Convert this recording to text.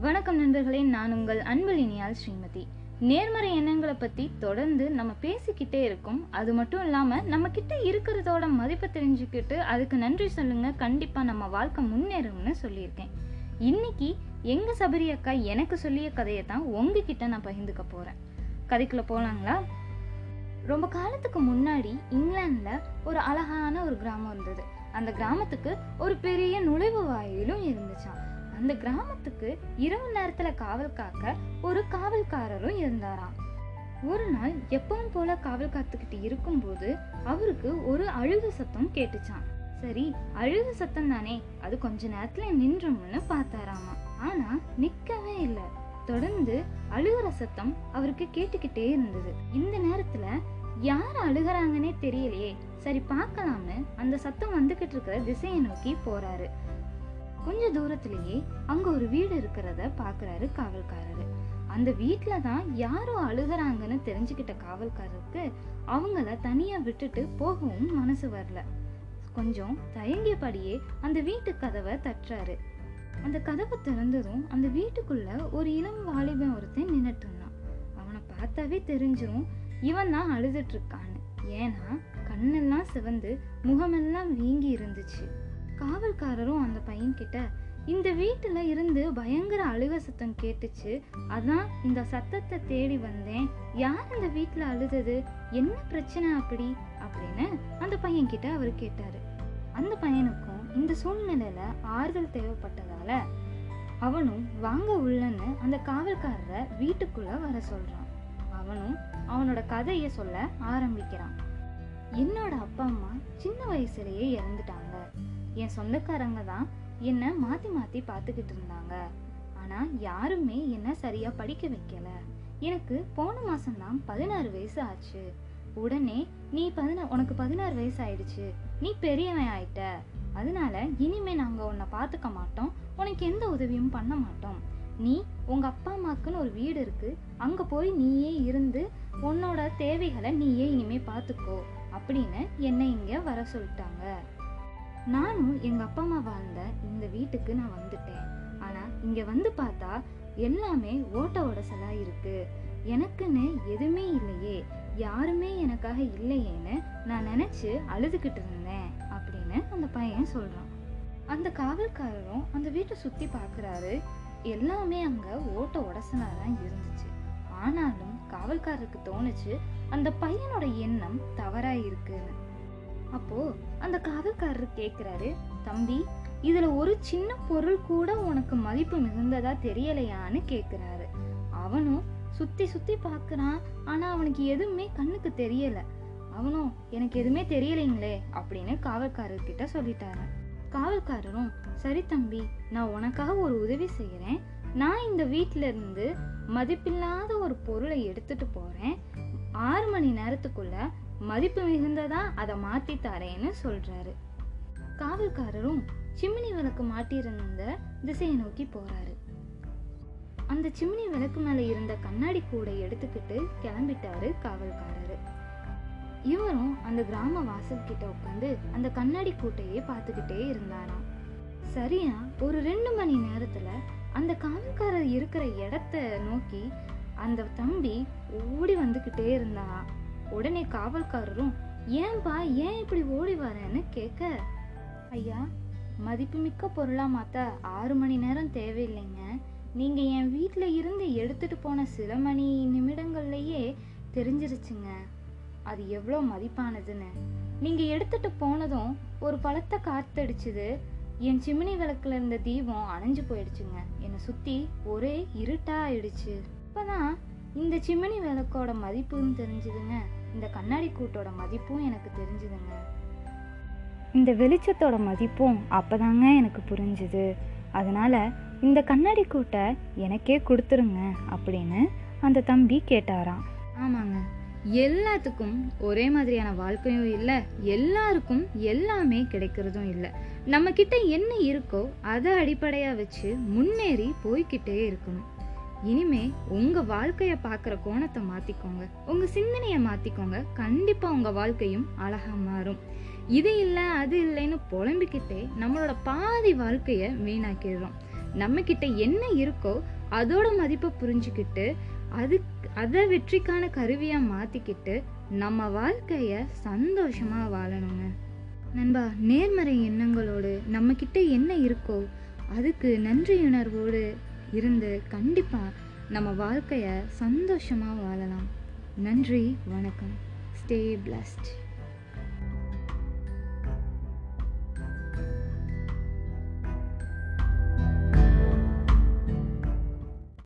வணக்கம் நண்பர்களே நான் உங்கள் அன்பலினியால் ஸ்ரீமதி. நேர்மறை எண்ணங்களை பத்தி தொடர்ந்து நம்ம பேசிக்கிட்டே இருக்கோம். அது மட்டும் இல்லாம நம்ம கிட்ட இருக்கிறதோட மதிப்பை தெரிஞ்சுக்கிட்டு அதுக்கு நன்றி சொல்லுங்க கண்டிப்பா நம்ம வாழ்க்கை முன்னேறும்னு சொல்லியிருக்கேன். இன்னைக்கு எங்க சபரி அக்கா எனக்கு சொல்லிய கதையை தான் உங்ககிட்ட நான் பகிர்ந்துக்க போறேன். கதைக்குள்ள போலாங்களா? ரொம்ப காலத்துக்கு முன்னாடி இங்கிலாந்துல ஒரு அழகான ஒரு கிராமம் இருந்தது. அந்த கிராமத்துக்கு ஒரு பெரிய வாயிலும் இருந்துச்சான் அந்த கிராமத்துக்கு இரவு நேரத்துல காவல் காக்க ஒரு காவல்காரரும் இருந்தாராம். ஒரு நாள் எப்பவும் போல காவல் காத்துக்கிட்டு இருக்கும்போது அவருக்கு ஒரு அழுகு சத்தம் கேட்டுச்சான் சரி அழுகு சத்தம் தானே அது கொஞ்ச நேரத்துல நின்றோம்னு பார்த்தாராமா ஆனா நிக்கவே இல்லை. தொடர்ந்து அழுகுற சத்தம் அவருக்கு கேட்டுக்கிட்டே இருந்தது. இந்த நேரத்துல யார் அழுகுறாங்கன்னே தெரியலையே. சரி பார்க்கலாம்னு அந்த சத்தம் வந்துகிட்டு இருக்கிற திசையை நோக்கி போறாரு. கொஞ்ச தூரத்திலேயே அங்க ஒரு வீடு இருக்கிறத பாக்குறாரு காவல்காரரு. அந்த வீட்ல தான் யாரோ அழுகிறாங்கன்னு தெரிஞ்சுக்கிட்ட காவல்காரருக்கு அவங்கள தனியா விட்டுட்டு போகவும் மனசு வரல. கொஞ்சம் தயங்கியபடியே அந்த வீட்டு கதவை தட்டுறாரு. அந்த கதவை திறந்ததும் அந்த வீட்டுக்குள்ள ஒரு இளம் வாலிபன் ஒருத்தன் நின்னுட்டு இருந்தான். அவனை பார்த்தாவே தெரிஞ்சிடும் இவன் தான் அழுதுட்டு இருக்கான்னு. ஏன்னா கண்ணெல்லாம் சிவந்து முகமெல்லாம் வீங்கி இருந்துச்சு. காவல்காரரும் அந்த பையன் கிட்ட இந்த வீட்டுல இருந்து பயங்கர அழுக சத்தம் கேட்டுச்சு. அதான் இந்த சத்தத்தை தேடி வந்தேன். யார் இந்த வீட்டுல அழுதது? என்ன பிரச்சனை அப்படி? அப்படின்னு அந்த பையன் கிட்ட அவர் கேட்டாரு. அந்த பையனுக்கும் இந்த சூழ்நிலையில ஆறுதல் தேவைப்பட்டதால அவனும் வாங்க உள்ளன்னு அந்த காவல்காரரை வீட்டுக்குள்ள வர சொல்றான். அவனும் அவனோட கதையை சொல்ல ஆரம்பிக்கிறான். என்னோட அப்பா அம்மா சின்ன வயசுலயே இறந்துட்டாங்க. என் சொந்தக்காரங்க தான் என்ன மாத்தி மாத்தி பார்த்துக்கிட்டு இருந்தாங்க. ஆனா யாருமே என்ன சரியா படிக்க வைக்கல. எனக்கு போன மாசம்தான் பதினாறு வயசு ஆச்சு. உடனே நீ பதினா உனக்கு பதினாறு வயசு ஆயிடுச்சு. நீ பெரியவன் ஆயிட்ட. அதனால இனிமே நாங்க உன்னை பார்த்துக்க மாட்டோம். உனக்கு எந்த உதவியும் பண்ண மாட்டோம். நீ உங்க அப்பா அம்மாக்குன்னு ஒரு வீடு இருக்கு. அங்க போய் நீயே இருந்து உன்னோட தேவைகளை நீயே இனிமே பார்த்துக்கோ. அப்படின்னு என்னை இங்க வர சொல்லிட்டாங்க. நானும் எங்கள் அப்பா அம்மா வாழ்ந்த இந்த வீட்டுக்கு நான் வந்துட்டேன். ஆனால் இங்கே வந்து பார்த்தா எல்லாமே ஓட்ட உடசலாக இருக்கு. எனக்குன்னு எதுவுமே இல்லையே. யாருமே எனக்காக இல்லையேன்னு நான் நினச்சி அழுதுகிட்டு இருந்தேன் அப்படின்னு அந்த பையன் சொல்கிறான் அந்த காவல்காரரும் அந்த வீட்டை சுற்றி பார்க்குறாரு. எல்லாமே அங்கே ஓட்ட உடசலாக தான் இருந்துச்சு. ஆனாலும் காவல்காரருக்கு தோணுச்சு அந்த பையனோட எண்ணம் தவறாக இருக்குன்னு. அப்போ அந்த காவல்காரர் கேக்குறாரு தம்பி இதுல ஒரு சின்ன பொருள் கூட உனக்கு மதிப்பு மிகுந்ததா தெரியலையான்னு கேக்குறாரு. அவனும் சுத்தி சுத்தி பார்க்குறான் ஆனா அவனுக்கு எதுவுமே கண்ணுக்கு தெரியல. அவனும் எனக்கு எதுவுமே தெரியலைங்களே அப்படின்னு காவல்காரர் கிட்ட சொல்லிட்டாரு. காவல்காரரும் சரி தம்பி நான் உனக்காக ஒரு உதவி செய்யறேன். நான் இந்த வீட்டில இருந்து மதிப்பில்லாத ஒரு பொருளை எடுத்துட்டு போறேன். ஆறு மணி நேரத்துக்குள்ள மதிப்பு மிகுந்ததா அதை மாத்தி தரேன்னு சொல்றாரு. காவல்காரரும் சிம்னி விளக்கு மாட்டியிருந்த திசையை நோக்கி போறாரு. அந்த சிம்னி விளக்கு மேல இருந்த கண்ணாடி கூடை எடுத்துக்கிட்டு கிளம்பிட்டாரு காவல்காரரு. இவரும் அந்த கிராம வாசல் கிட்ட உட்காந்து அந்த கண்ணாடி கூட்டையே பார்த்துக்கிட்டே இருந்தாராம். சரியா ஒரு ரெண்டு மணி நேரத்துல அந்த காவல்காரர் இருக்கிற இடத்த நோக்கி அந்த தம்பி ஓடி வந்துகிட்டே இருந்தான் உடனே காவல்காரரும் ஏன்பா ஏன் இப்படி ஓடி வரேன்னு கேட்க ஐயா மதிப்புமிக்க பொருளா மாத்த ஆறு மணி நேரம் தேவையில்லைங்க. நீங்க என் வீட்டில் இருந்து எடுத்துட்டு போன சில மணி நிமிடங்கள்லயே தெரிஞ்சிருச்சுங்க. அது எவ்வளோ மதிப்பானதுன்னு. நீங்க எடுத்துட்டு போனதும் ஒரு பழத்தை காத்தடிச்சுது. என் சிமினி விளக்குல இருந்த தீபம் அணைஞ்சு போயிடுச்சுங்க. என்னை சுத்தி ஒரே இருட்டா ஆயிடுச்சு இப்பதான் இந்த சிமினி விளக்கோட மதிப்பும் தெரிஞ்சுதுங்க. இந்த கண்ணாடி கூட்டோட மதிப்பும் எனக்கு தெரிஞ்சுதுங்க. இந்த வெளிச்சத்தோட மதிப்பும் அப்போதாங்க எனக்கு புரிஞ்சுது. அதனால இந்த கண்ணாடி கூட்டை எனக்கே கொடுத்துருங்க அப்படின்னு அந்த தம்பி கேட்டாராம். ஆமாங்க. எல்லாத்துக்கும் ஒரே மாதிரியான வாழ்க்கையும் இல்லை. எல்லாருக்கும் எல்லாமே கிடைக்கிறதும் இல்லை. நம்ம கிட்ட என்ன இருக்கோ அதை அடிப்படையாக வச்சு முன்னேறி போய்கிட்டே இருக்கணும். இனிமே உங்க வாழ்க்கைய பார்க்குற கோணத்தை மாத்திக்கோங்க. உங்க சிந்தனையை மாத்திக்கோங்க. கண்டிப்பா உங்க வாழ்க்கையும் அழகா மாறும். இது இல்லை அது இல்லைன்னு புலம்பிக்கிட்டே நம்மளோட பாதி வாழ்க்கைய வீணாக்கிடுறோம். நம்ம கிட்ட என்ன இருக்கோ அதோட மதிப்பை புரிஞ்சுக்கிட்டு அது அதை வெற்றிக்கான கருவியா மாத்திக்கிட்டு நம்ம வாழ்க்கைய சந்தோஷமா வாழணுங்க. நண்பா நேர்மறை எண்ணங்களோடு நம்ம என்ன இருக்கோ அதுக்கு நன்றியுணர்வோடு இருந்து கண்டிப்பாக நம்ம வாழ்க்கையை சந்தோஷமாக வாழலாம். நன்றி வணக்கம். Stay blessed